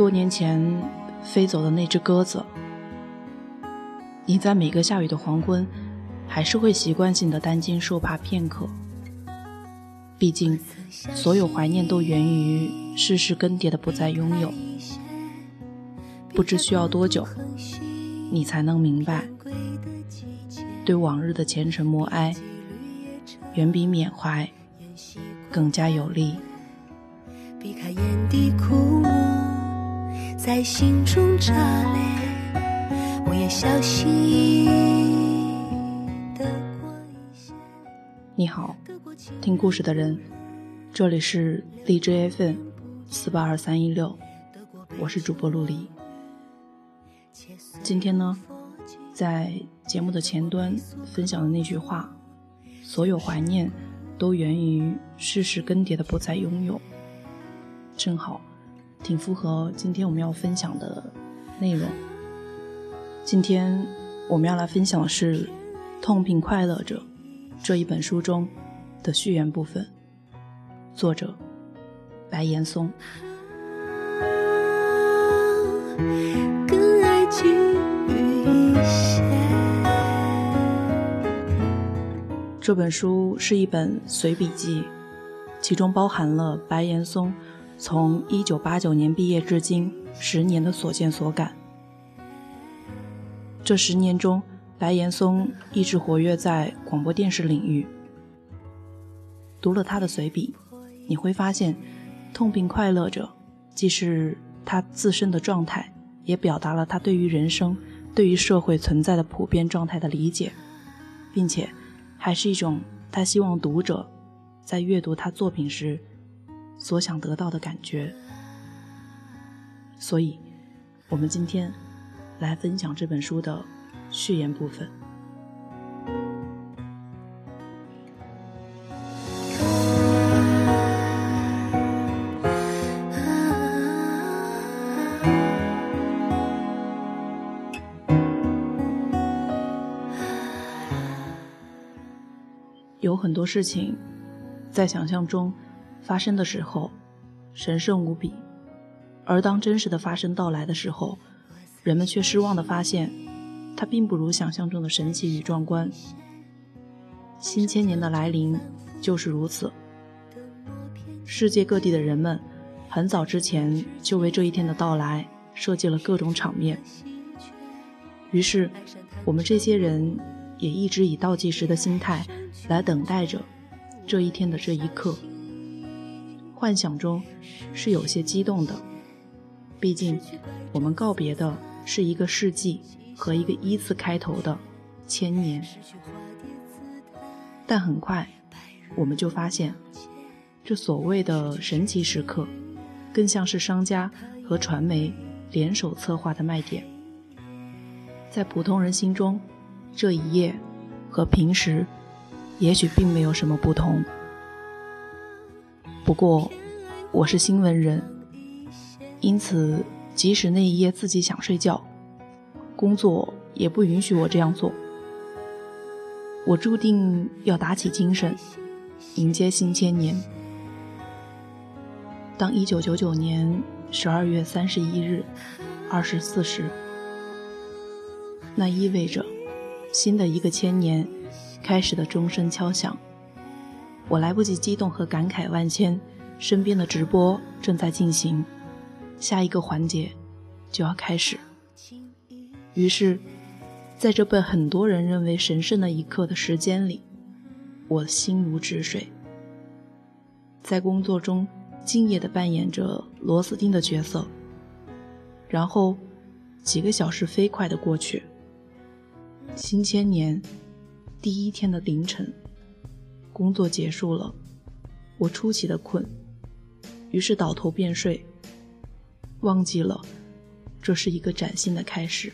多年前飞走的那只鸽子，你在每个下雨的黄昏，还是会习惯性的担惊受怕片刻。毕竟，所有怀念都源于世事更迭的不再拥有。不知需要多久，你才能明白，对往日的前尘默哀，远比缅怀更加有力。避开眼底枯木，在心中炸裂。我也小心翼翼地过一些。你好，听故事的人，这里是荔枝 FM 四八二三一六，我是主播陆离。今天呢，在节目的前端分享的那句话：所有怀念都源于世事更迭的不再拥有。正好，挺符合今天我们要分享的内容。今天我们要来分享的是《痛并快乐着》这一本书中的序言部分，作者白岩松。这本书是一本随笔记，其中包含了白岩松。从一九八九年毕业至今十年的所见所感，这十年中，白岩松一直活跃在广播电视领域。读了他的随笔，你会发现，痛并快乐着，既是他自身的状态，也表达了他对于人生、对于社会存在的普遍状态的理解，并且，还是一种他希望读者在阅读他作品时。所想得到的感觉，所以，我们今天来分享这本书的序言部分。有很多事情，在想象中。发生的时候，神圣无比；而当真实的发生到来的时候，人们却失望地发现，它并不如想象中的神奇与壮观。新千年的来临就是如此。世界各地的人们，很早之前就为这一天的到来设计了各种场面。于是，我们这些人也一直以倒计时的心态来等待着这一天的这一刻。幻想中是有些激动的，毕竟我们告别的是一个世纪和一个一字开头的千年。但很快，我们就发现，这所谓的神奇时刻，更像是商家和传媒联手策划的卖点。在普通人心中，这一夜和平时也许并没有什么不同。不过，我是新闻人，因此即使那一夜自己想睡觉，工作也不允许我这样做。我注定要打起精神，迎接新千年。当一九九九年十二月三十一日二十四时，那意味着新的一个千年开始的钟声敲响。我来不及激动和感慨万千，身边的直播正在进行，下一个环节就要开始。于是，在这被很多人认为神圣的一刻的时间里，我心如止水，在工作中敬业地扮演着螺丝钉的角色。然后，几个小时飞快地过去，新千年第一天的凌晨。工作结束了，我出奇的困，于是倒头便睡，忘记了这是一个崭新的开始。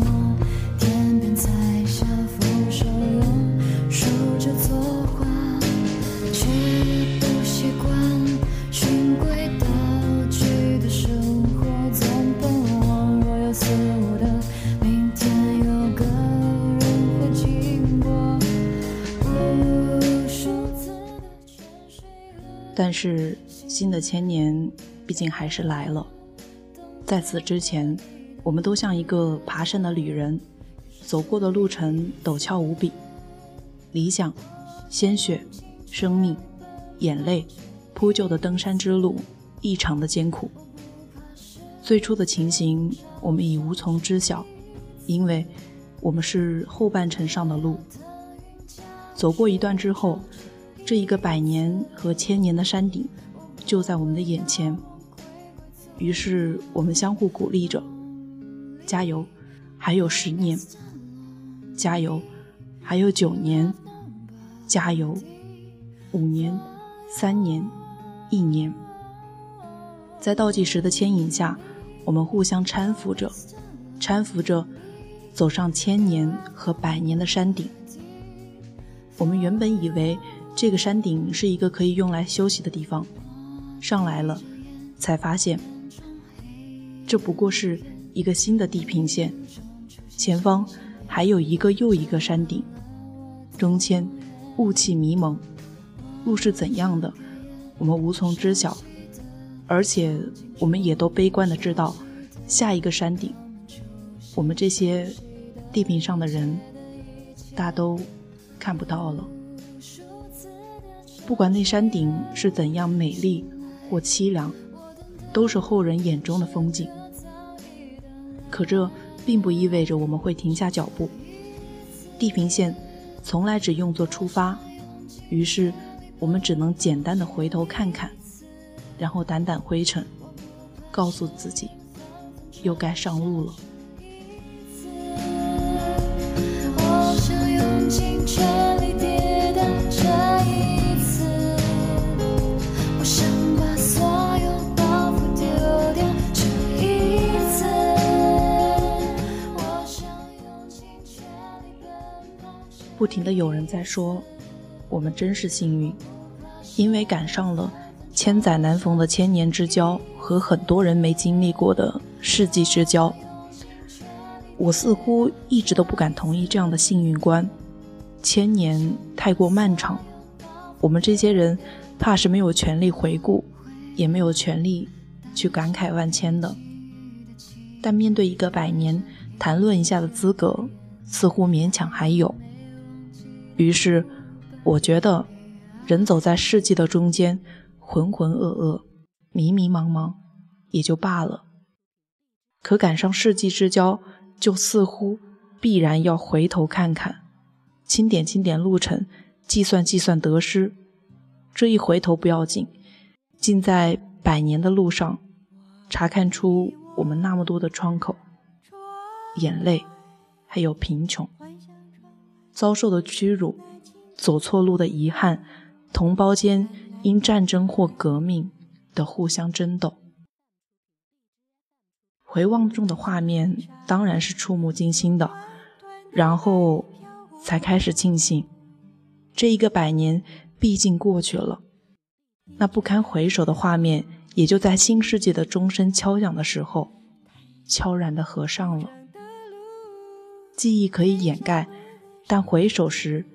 我。但是新的千年毕竟还是来了，在此之前，我们都像一个爬山的旅人，走过的路程陡峭无比，理想、鲜血、生命、眼泪铺就的登山之路异常的艰苦。最初的情形我们已无从知晓，因为我们是后半程上的路，走过一段之后。这一个百年和千年的山顶，就在我们的眼前。于是我们相互鼓励着：“加油，还有十年；加油，还有九年；加油，五年、三年、一年。”在倒计时的牵引下，我们互相搀扶着，搀扶着，走上千年和百年的山顶。我们原本以为。这个山顶是一个可以用来休息的地方，上来了，才发现，这不过是一个新的地平线，前方还有一个又一个山顶，中间雾气迷蒙，路是怎样的，我们无从知晓，而且我们也都悲观的知道，下一个山顶，我们这些地平上的人，大都看不到了。不管那山顶是怎样美丽或凄凉，都是后人眼中的风景。可这并不意味着我们会停下脚步。地平线从来只用作出发，于是我们只能简单的回头看看，然后掸掸灰尘，告诉自己，又该上路了。不停的有人在说，我们真是幸运，因为赶上了千载难逢的千年之交和很多人没经历过的世纪之交。我似乎一直都不敢同意这样的幸运观，千年太过漫长，我们这些人怕是没有权利回顾，也没有权利去感慨万千的。但面对一个百年，谈论一下的资格，似乎勉强还有。于是，我觉得，人走在世纪的中间，浑浑噩噩、迷迷茫茫，也就罢了。可赶上世纪之交，就似乎必然要回头看看，清点清点路程，计算计算得失。这一回头不要紧，竟在百年的路上，查看出我们那么多的窗口、眼泪，还有贫穷。遭受的屈辱，走错路的遗憾，同胞间因战争或革命的互相争斗，回望中的画面当然是触目惊心的，然后才开始庆幸，这一个百年毕竟过去了，那不堪回首的画面也就在新世界的钟声敲响的时候，悄然的合上了，记忆可以掩盖。但回首时，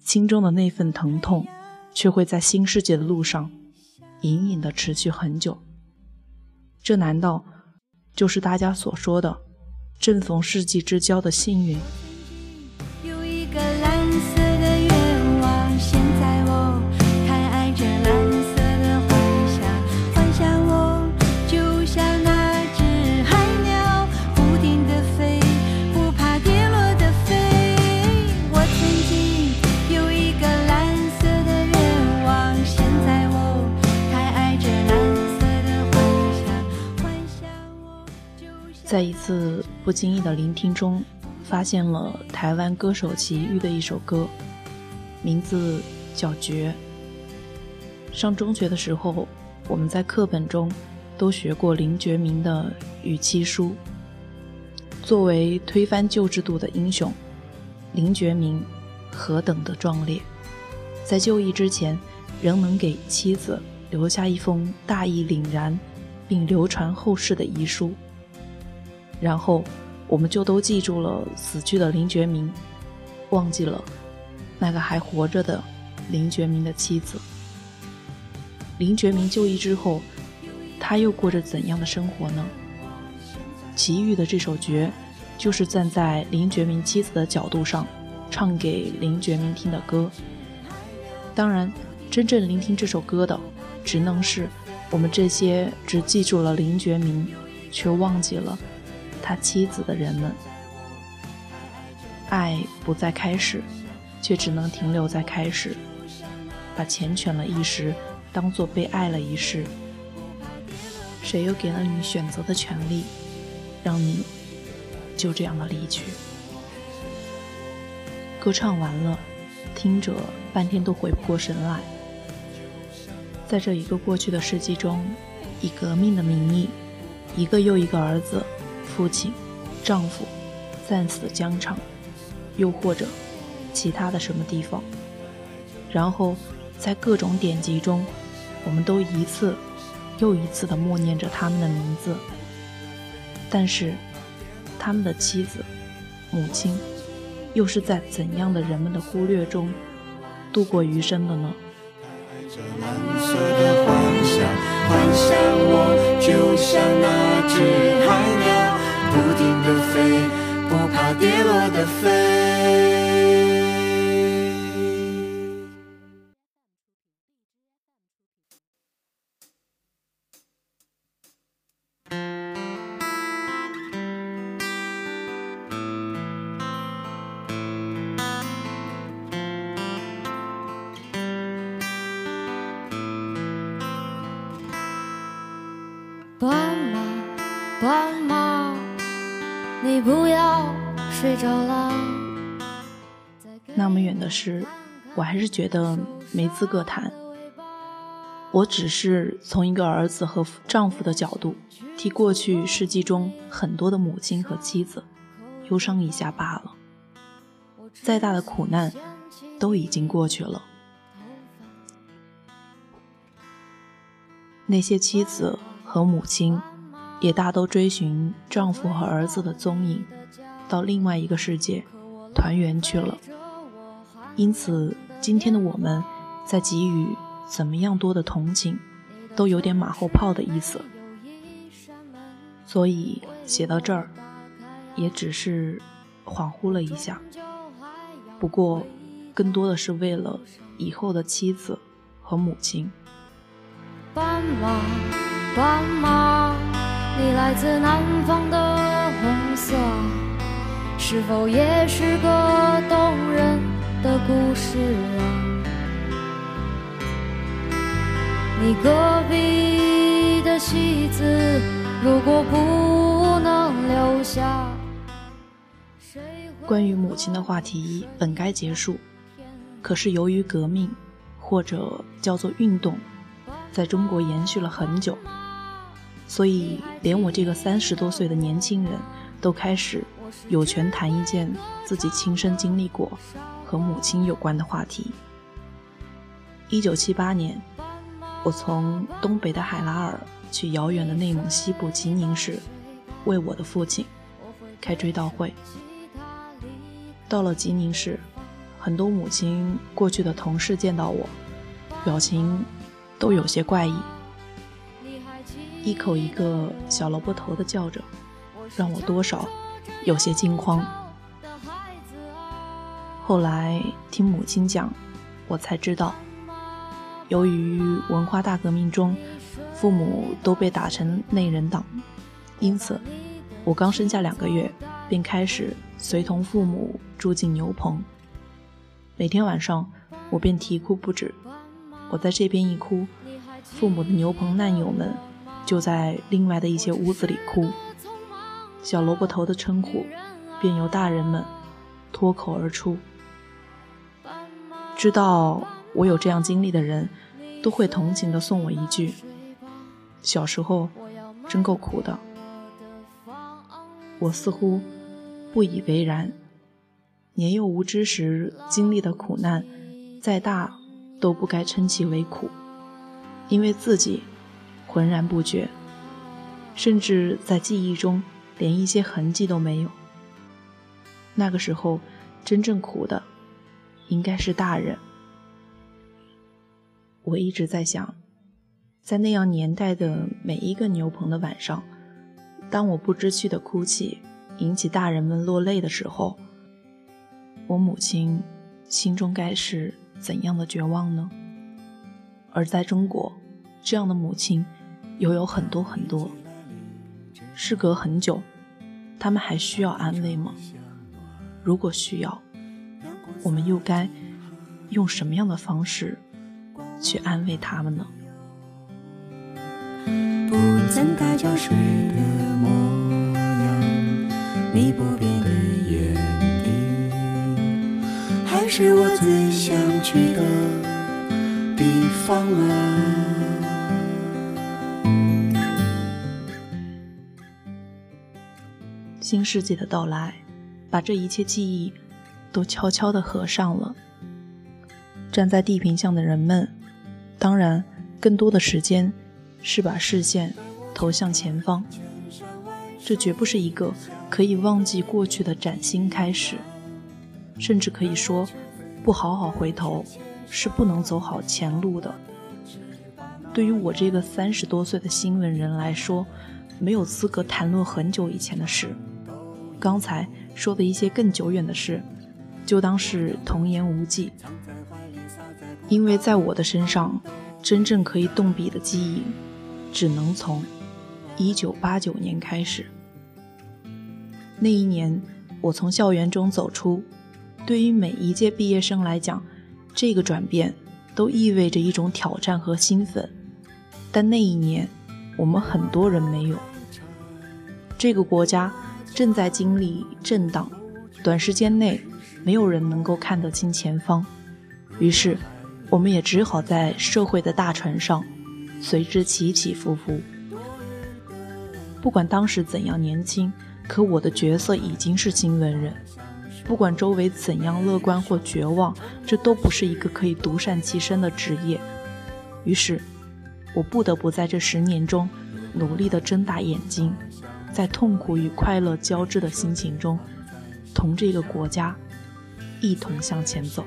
心中的那份疼痛，却会在新世界的路上，隐隐的持续很久。这难道就是大家所说的“正逢世纪之交”的幸运？在一次不经意的聆听中，发现了台湾歌手齐豫的一首歌，名字叫《绝》。上中学的时候，我们在课本中都学过林觉民的《与妻书》。作为推翻旧制度的英雄，林觉民何等的壮烈，在就义之前，仍能给妻子留下一封大义凛然，并流传后世的遗书。然后，我们就都记住了死去的林觉民，忘记了那个还活着的林觉民的妻子。林觉民就义之后，他又过着怎样的生活呢？齐豫的这首绝，就是站在林觉民妻子的角度上，唱给林觉民听的歌。当然，真正聆听这首歌的，只能是我们这些只记住了林觉民，却忘记了他妻子的人们。爱不再开始，却只能停留在开始，把缱绻了一时，当做被爱了一世。谁又给了你选择的权利，让你就这样的离去？歌唱完了，听者半天都回不过神来。在这一个过去的世纪中，以革命的名义，一个又一个儿子、父亲、丈夫战死疆场。又或者其他的什么地方，然后在各种典籍中，我们都一次又一次地默念着他们的名字。但是，他们的妻子、母亲，又是在怎样的人们的忽略中度过余生的呢？不停地飞，不怕跌落的飞。事，我还是觉得没资格谈。我只是从一个儿子和丈夫的角度，替过去世纪中很多的母亲和妻子忧伤一下罢了。再大的苦难，都已经过去了。那些妻子和母亲。也大都追寻丈夫和儿子的踪影，到另外一个世界团圆去了。因此，今天的我们在给予怎么样多的同情，都有点马后炮的意思。所以写到这儿，也只是恍惚了一下。不过，更多的是为了以后的妻子和母亲。斑马，斑马。你来自南方的红色，是否也是个动人的故事啊？你隔壁的戏子，如果不能留下，关于母亲的话题本该结束，可是由于革命，或者叫做运动，在中国延续了很久。所以，连我这个三十多岁的年轻人，都开始有权谈一件自己亲身经历过和母亲有关的话题。一九七八年，我从东北的海拉尔去遥远的内蒙西部吉宁市，为我的父亲开追悼会。到了吉宁市，很多母亲过去的同事见到我，表情都有些怪异。一口一个小萝卜头的叫着，让我多少有些惊慌。后来听母亲讲，我才知道，由于文化大革命中，父母都被打成内人党，因此我刚生下两个月，便开始随同父母住进牛棚。每天晚上，我便啼哭不止。我在这边一哭，父母的牛棚难友们。就在另外的一些屋子里哭，小萝卜头的称呼便由大人们脱口而出。知道我有这样经历的人，都会同情的送我一句：“小时候真够苦的。”我似乎不以为然。年幼无知时经历的苦难，再大都不该称其为苦，因为自己。浑然不觉，甚至在记忆中连一些痕迹都没有。那个时候，真正苦的应该是大人。我一直在想，在那样年代的每一个牛棚的晚上，当我不知趣的哭泣引起大人们落泪的时候，我母亲心中该是怎样的绝望呢？而在中国，这样的母亲又有很多很多。事隔很久，他们还需要安慰吗？如果需要，我们又该用什么样的方式去安慰他们呢？不曾带酒水的模样，你不变的眼底，还是我最想去的地方啊。新世界的到来，把这一切记忆都悄悄地合上了。站在地平线的人们，当然，更多的时间是把视线投向前方。这绝不是一个可以忘记过去的崭新开始，甚至可以说，不好好回头是不能走好前路的。对于我这个三十多岁的新闻人来说，没有资格谈论很久以前的事。刚才说的一些更久远的事，就当是童言无忌。因为在我的身上，真正可以动笔的记忆，只能从1989年开始。那一年，我从校园中走出。对于每一届毕业生来讲，这个转变都意味着一种挑战和兴奋。但那一年，我们很多人没有。这个国家。正在经历震荡，短时间内没有人能够看得清前方，于是我们也只好在社会的大船上随之起起伏伏。不管当时怎样年轻，可我的角色已经是新闻人。不管周围怎样乐观或绝望，这都不是一个可以独善其身的职业。于是，我不得不在这十年中努力地睁大眼睛。在痛苦与快乐交织的心情中，同这个国家一同向前走。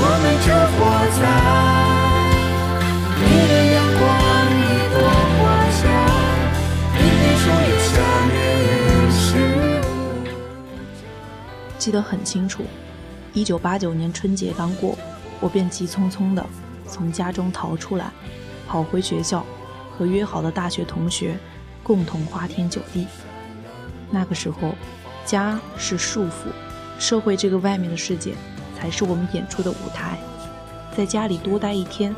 我们就活在，记得很清楚，一九八九年春节刚过，我便急匆匆的。从家中逃出来，跑回学校，和约好的大学同学共同花天酒地。那个时候，家是束缚，社会这个外面的世界才是我们演出的舞台。在家里多待一天，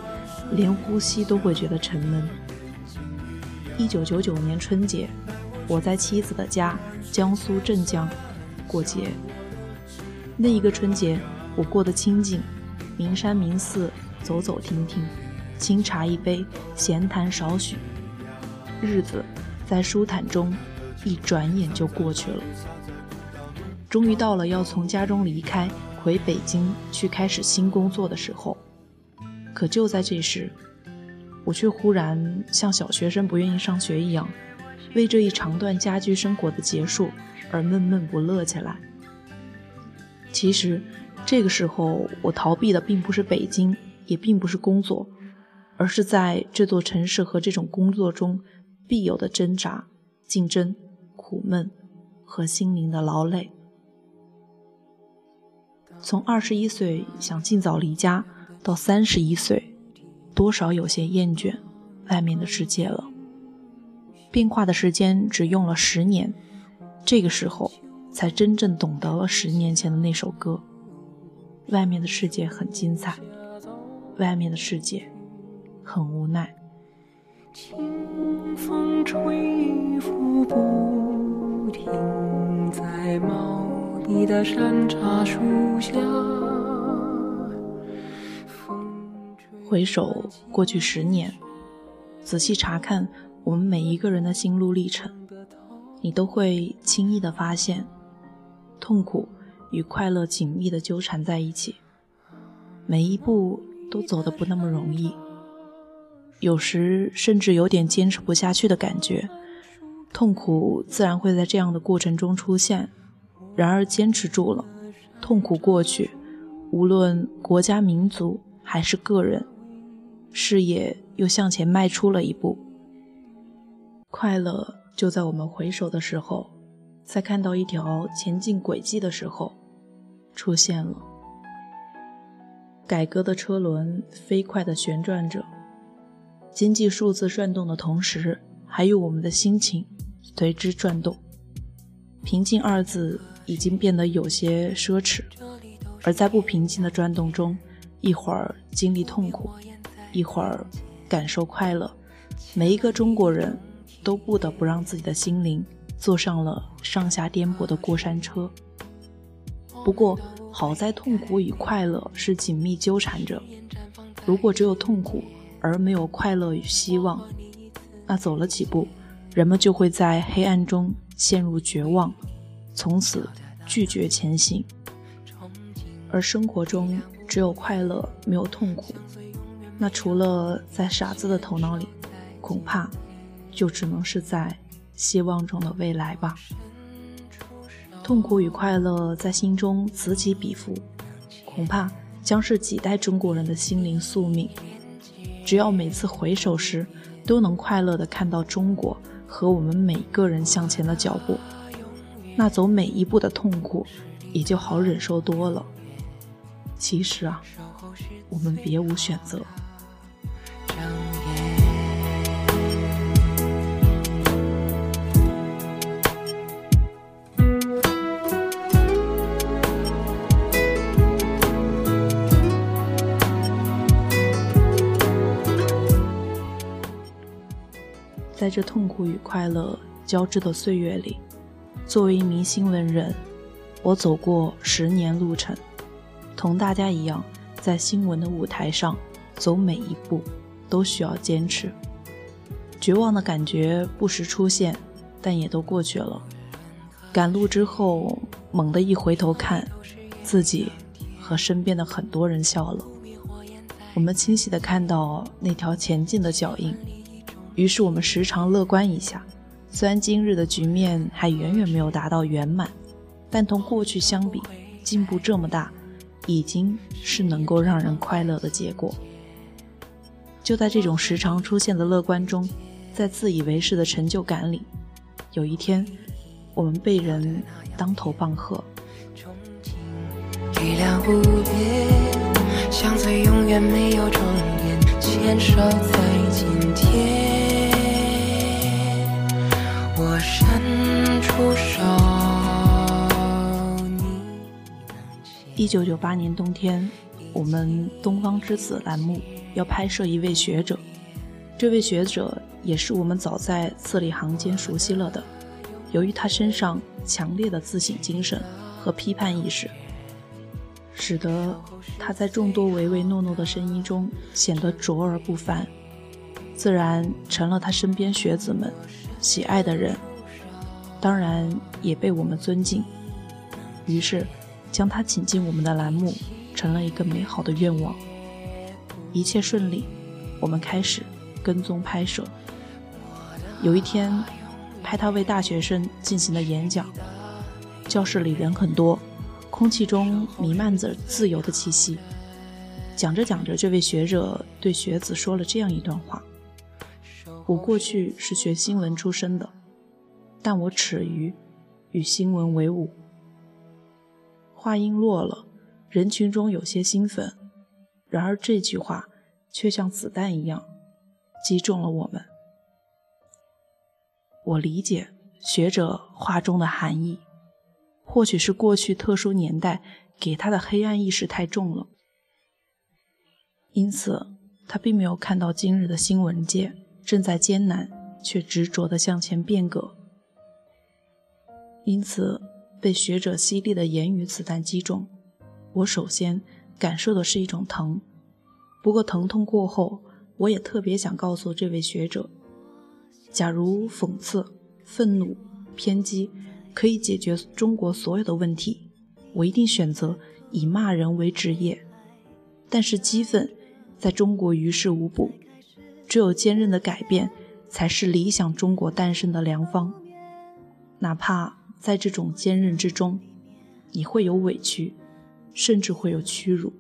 连呼吸都会觉得沉闷。一九九九年春节，我在妻子的家江苏镇江过节。那一个春节，我过得清静，名山名寺。走走停停，清茶一杯，闲谈少许，日子在舒坦中一转眼就过去了。终于到了要从家中离开，回北京去开始新工作的时候，可就在这时，我却忽然像小学生不愿意上学一样，为这一长段家居生活的结束而闷闷不乐起来。其实，这个时候我逃避的并不是北京。也并不是工作，而是在这座城市和这种工作中必有的挣扎、竞争、苦闷和心灵的劳累。从二十一岁想尽早离家，到三十一岁，多少有些厌倦外面的世界了。变化的时间只用了十年，这个时候才真正懂得了十年前的那首歌：外面的世界很精彩。外面的世界很无奈。清风吹衣服不停，在茂密的山茶树下。回首过去十年，仔细查看我们每一个人的心路历程，你都会轻易的发现，痛苦与快乐紧密的纠缠在一起，每一步。都走得不那么容易，有时甚至有点坚持不下去的感觉。痛苦自然会在这样的过程中出现，然而坚持住了，痛苦过去，无论国家民族还是个人，事业又向前迈出了一步。快乐就在我们回首的时候，在看到一条前进轨迹的时候，出现了。改革的车轮飞快地旋转着，经济数字转动的同时，还有我们的心情随之转动。平静二字已经变得有些奢侈，而在不平静的转动中，一会儿经历痛苦，一会儿感受快乐，每一个中国人都不得不让自己的心灵坐上了上下颠簸的过山车。不过，好在痛苦与快乐是紧密纠缠着。如果只有痛苦而没有快乐与希望，那走了几步，人们就会在黑暗中陷入绝望，从此拒绝前行。而生活中只有快乐没有痛苦，那除了在傻子的头脑里，恐怕就只能是在希望中的未来吧。痛苦与快乐在心中此起彼伏，恐怕将是几代中国人的心灵宿命。只要每次回首时都能快乐地看到中国和我们每个人向前的脚步，那走每一步的痛苦也就好忍受多了。其实啊，我们别无选择。在这痛苦与快乐交织的岁月里，作为一名新闻人，我走过十年路程，同大家一样，在新闻的舞台上走每一步都需要坚持。绝望的感觉不时出现，但也都过去了。赶路之后，猛地一回头看，自己和身边的很多人笑了。我们清晰地看到那条前进的脚印。于是我们时常乐观一下，虽然今日的局面还远远没有达到圆满，但同过去相比，进步这么大，已经是能够让人快乐的结果。就在这种时常出现的乐观中，在自以为是的成就感里，有一天，我们被人当头棒喝。永远没有终点，牵手在今天。我伸出手。一九九八年冬天，我们《东方之子》栏目要拍摄一位学者，这位学者也是我们早在字里行间熟悉了的。由于他身上强烈的自省精神和批判意识，使得他在众多唯唯诺诺的声音中显得卓而不凡，自然成了他身边学子们。喜爱的人，当然也被我们尊敬。于是，将他请进我们的栏目，成了一个美好的愿望。一切顺利，我们开始跟踪拍摄。有一天，拍他为大学生进行的演讲，教室里人很多，空气中弥漫着自由的气息。讲着讲着，这位学者对学子说了这样一段话。我过去是学新闻出身的，但我耻于与新闻为伍。话音落了，人群中有些兴奋，然而这句话却像子弹一样击中了我们。我理解学者话中的含义，或许是过去特殊年代给他的黑暗意识太重了，因此他并没有看到今日的新闻界。正在艰难却执着地向前变革，因此被学者犀利的言语子弹击中，我首先感受的是一种疼。不过疼痛过后，我也特别想告诉这位学者：假如讽刺、愤怒、偏激可以解决中国所有的问题，我一定选择以骂人为职业。但是激愤在中国于事无补。只有坚韧的改变，才是理想中国诞生的良方。哪怕在这种坚韧之中，你会有委屈，甚至会有屈辱。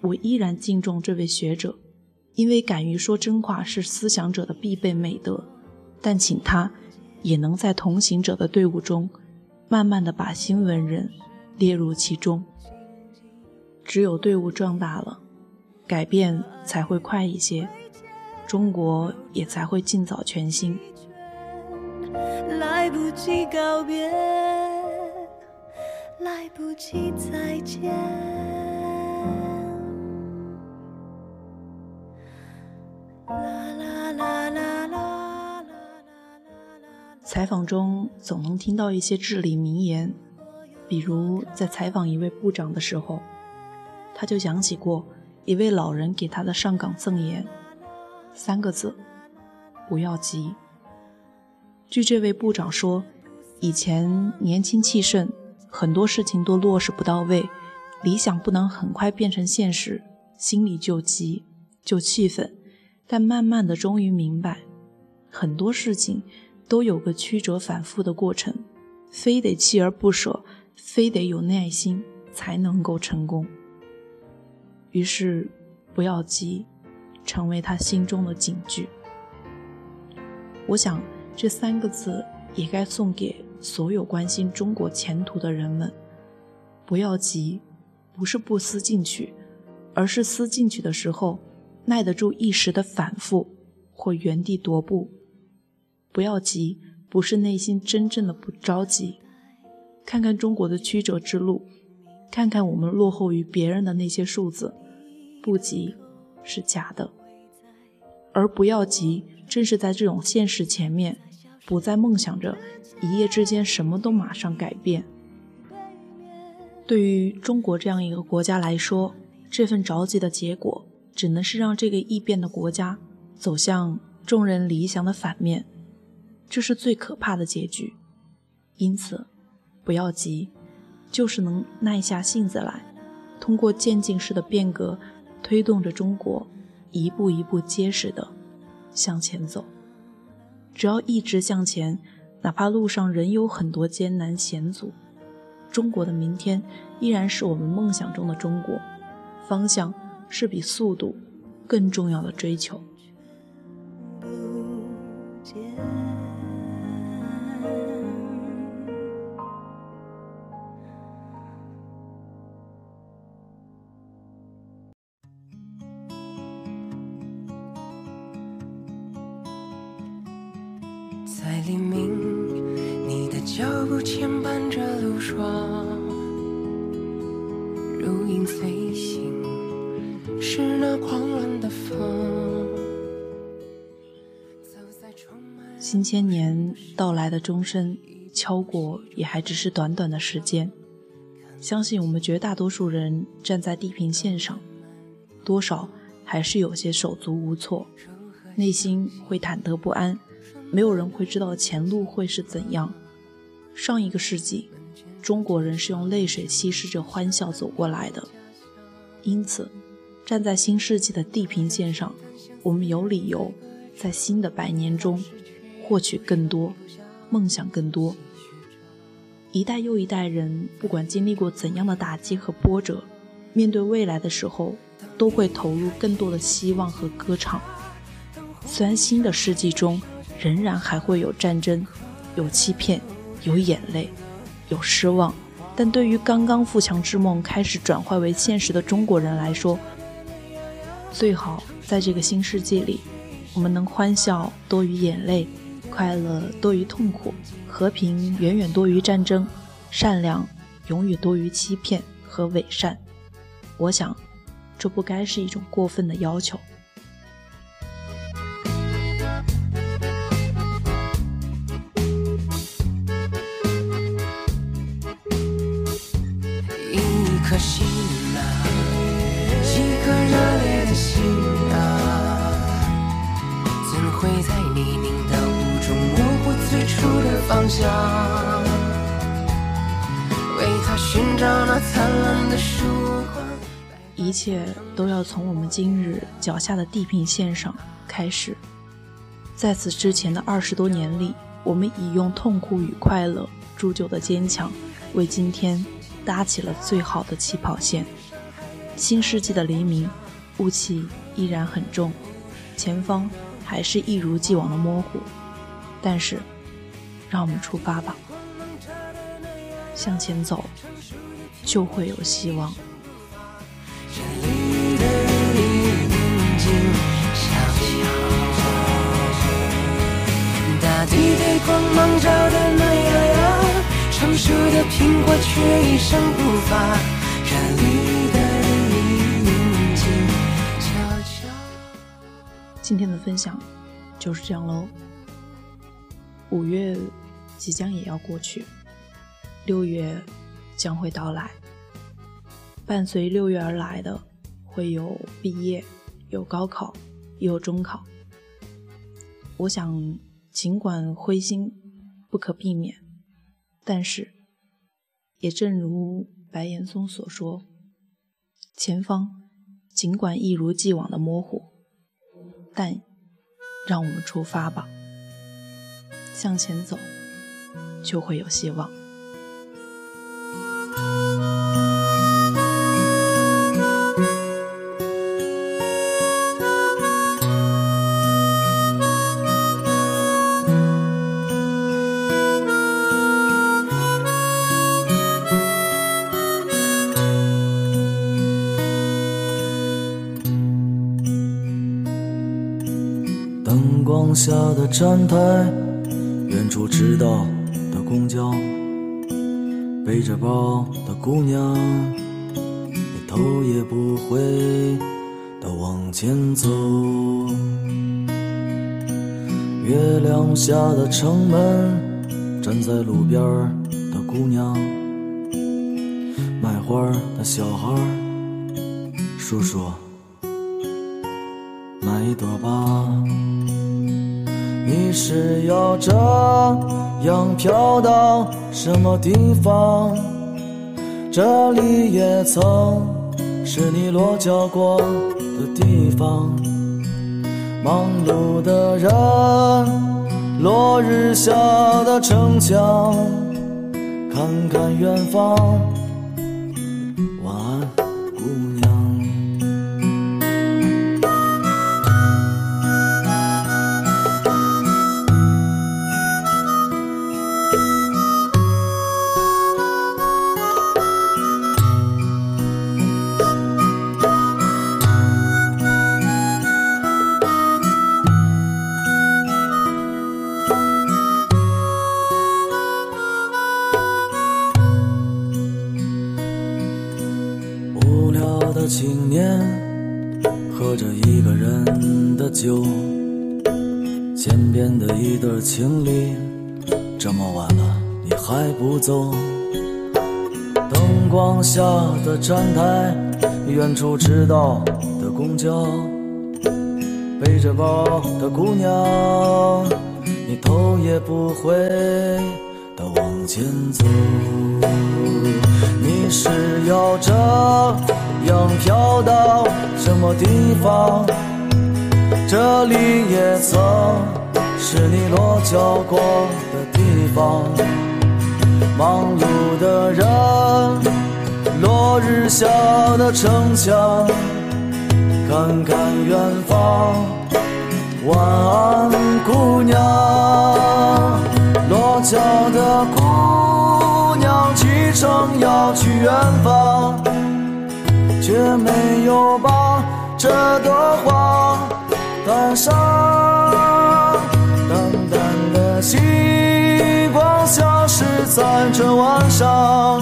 我依然敬重这位学者，因为敢于说真话是思想者的必备美德。但请他也能在同行者的队伍中，慢慢的把新闻人列入其中。只有队伍壮大了，改变才会快一些，中国也才会尽早全新。来不及告别，来不及再见。采访中总能听到一些至理名言，比如在采访一位部长的时候，他就讲起过一位老人给他的上岗赠言，三个字：不要急。据这位部长说，以前年轻气盛，很多事情都落实不到位，理想不能很快变成现实，心里就急就气愤。但慢慢的，终于明白，很多事情都有个曲折反复的过程，非得锲而不舍，非得有耐心，才能够成功。于是，不要急，成为他心中的警句。我想。这三个字也该送给所有关心中国前途的人们：不要急，不是不思进取，而是思进取的时候耐得住一时的反复或原地踱步。不要急，不是内心真正的不着急。看看中国的曲折之路，看看我们落后于别人的那些数字，不急是假的。而不要急，正是在这种现实前面，不再梦想着一夜之间什么都马上改变。对于中国这样一个国家来说，这份着急的结果，只能是让这个异变的国家走向众人理想的反面，这是最可怕的结局。因此，不要急，就是能耐下性子来，通过渐进式的变革，推动着中国。一步一步结实的向前走，只要一直向前，哪怕路上仍有很多艰难险阻，中国的明天依然是我们梦想中的中国。方向是比速度更重要的追求。牵绊着露霜，如影随形，是那狂乱的风。新千年到来的钟声敲过，也还只是短短的时间。相信我们绝大多数人站在地平线上，多少还是有些手足无措，内心会忐忑不安。没有人会知道前路会是怎样。上一个世纪，中国人是用泪水稀释着欢笑走过来的。因此，站在新世纪的地平线上，我们有理由在新的百年中获取更多，梦想更多。一代又一代人，不管经历过怎样的打击和波折，面对未来的时候，都会投入更多的希望和歌唱。虽然新的世纪中，仍然还会有战争，有欺骗，有眼泪，有失望。但对于刚刚富强之梦开始转化为现实的中国人来说，最好在这个新世界里，我们能欢笑多于眼泪，快乐多于痛苦，和平远远多于战争，善良永远多于欺骗和伪善。我想，这不该是一种过分的要求。一切都要从我们今日脚下的地平线上开始。在此之前的二十多年里，我们已用痛苦与快乐铸就的坚强，为今天。搭起了最好的起跑线。新世纪的黎明，雾气依然很重，前方还是一如既往的模糊。但是，让我们出发吧，向前走，就会有希望。的苹果却一声不发。这里的宁静，悄悄。今天的分享就是这样喽。五月即将也要过去，六月将会到来。伴随六月而来的，会有毕业，有高考，也有中考。我想，尽管灰心不可避免，但是，也正如白岩松所说，前方尽管一如既往的模糊，但让我们出发吧。向前走，就会有希望。下的站台。远处迟到的公交，背着包的姑娘，你头也不回的往前走。月亮下的城门，站在路边的姑娘，卖花的小孩，叔叔，买一朵吧。你是要这样飘到什么地方？这里也曾是你落脚过的地方。忙碌的人，落日下的城墙，看看远方。的站台，远处迟到的公交，背着包的姑娘，你头也不回的往前走。你是要这？样飘到什么地方？这里也曾是你落脚过的地方。忙碌的人，落日下的城墙，看看远方。晚安，姑娘。落脚的姑娘，启程要去远方。却没有把这朵花带上，淡淡的星光消失在这晚上。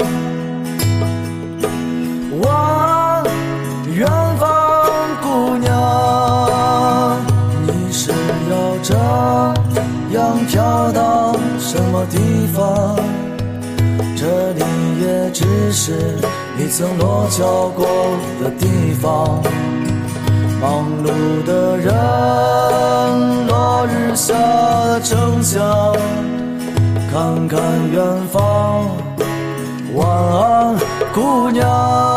晚远方姑娘，你是要这样飘到什么地方？这里也只是。你曾落脚过的地方，忙碌的人，落日下的城墙，看看远方。晚安，姑娘。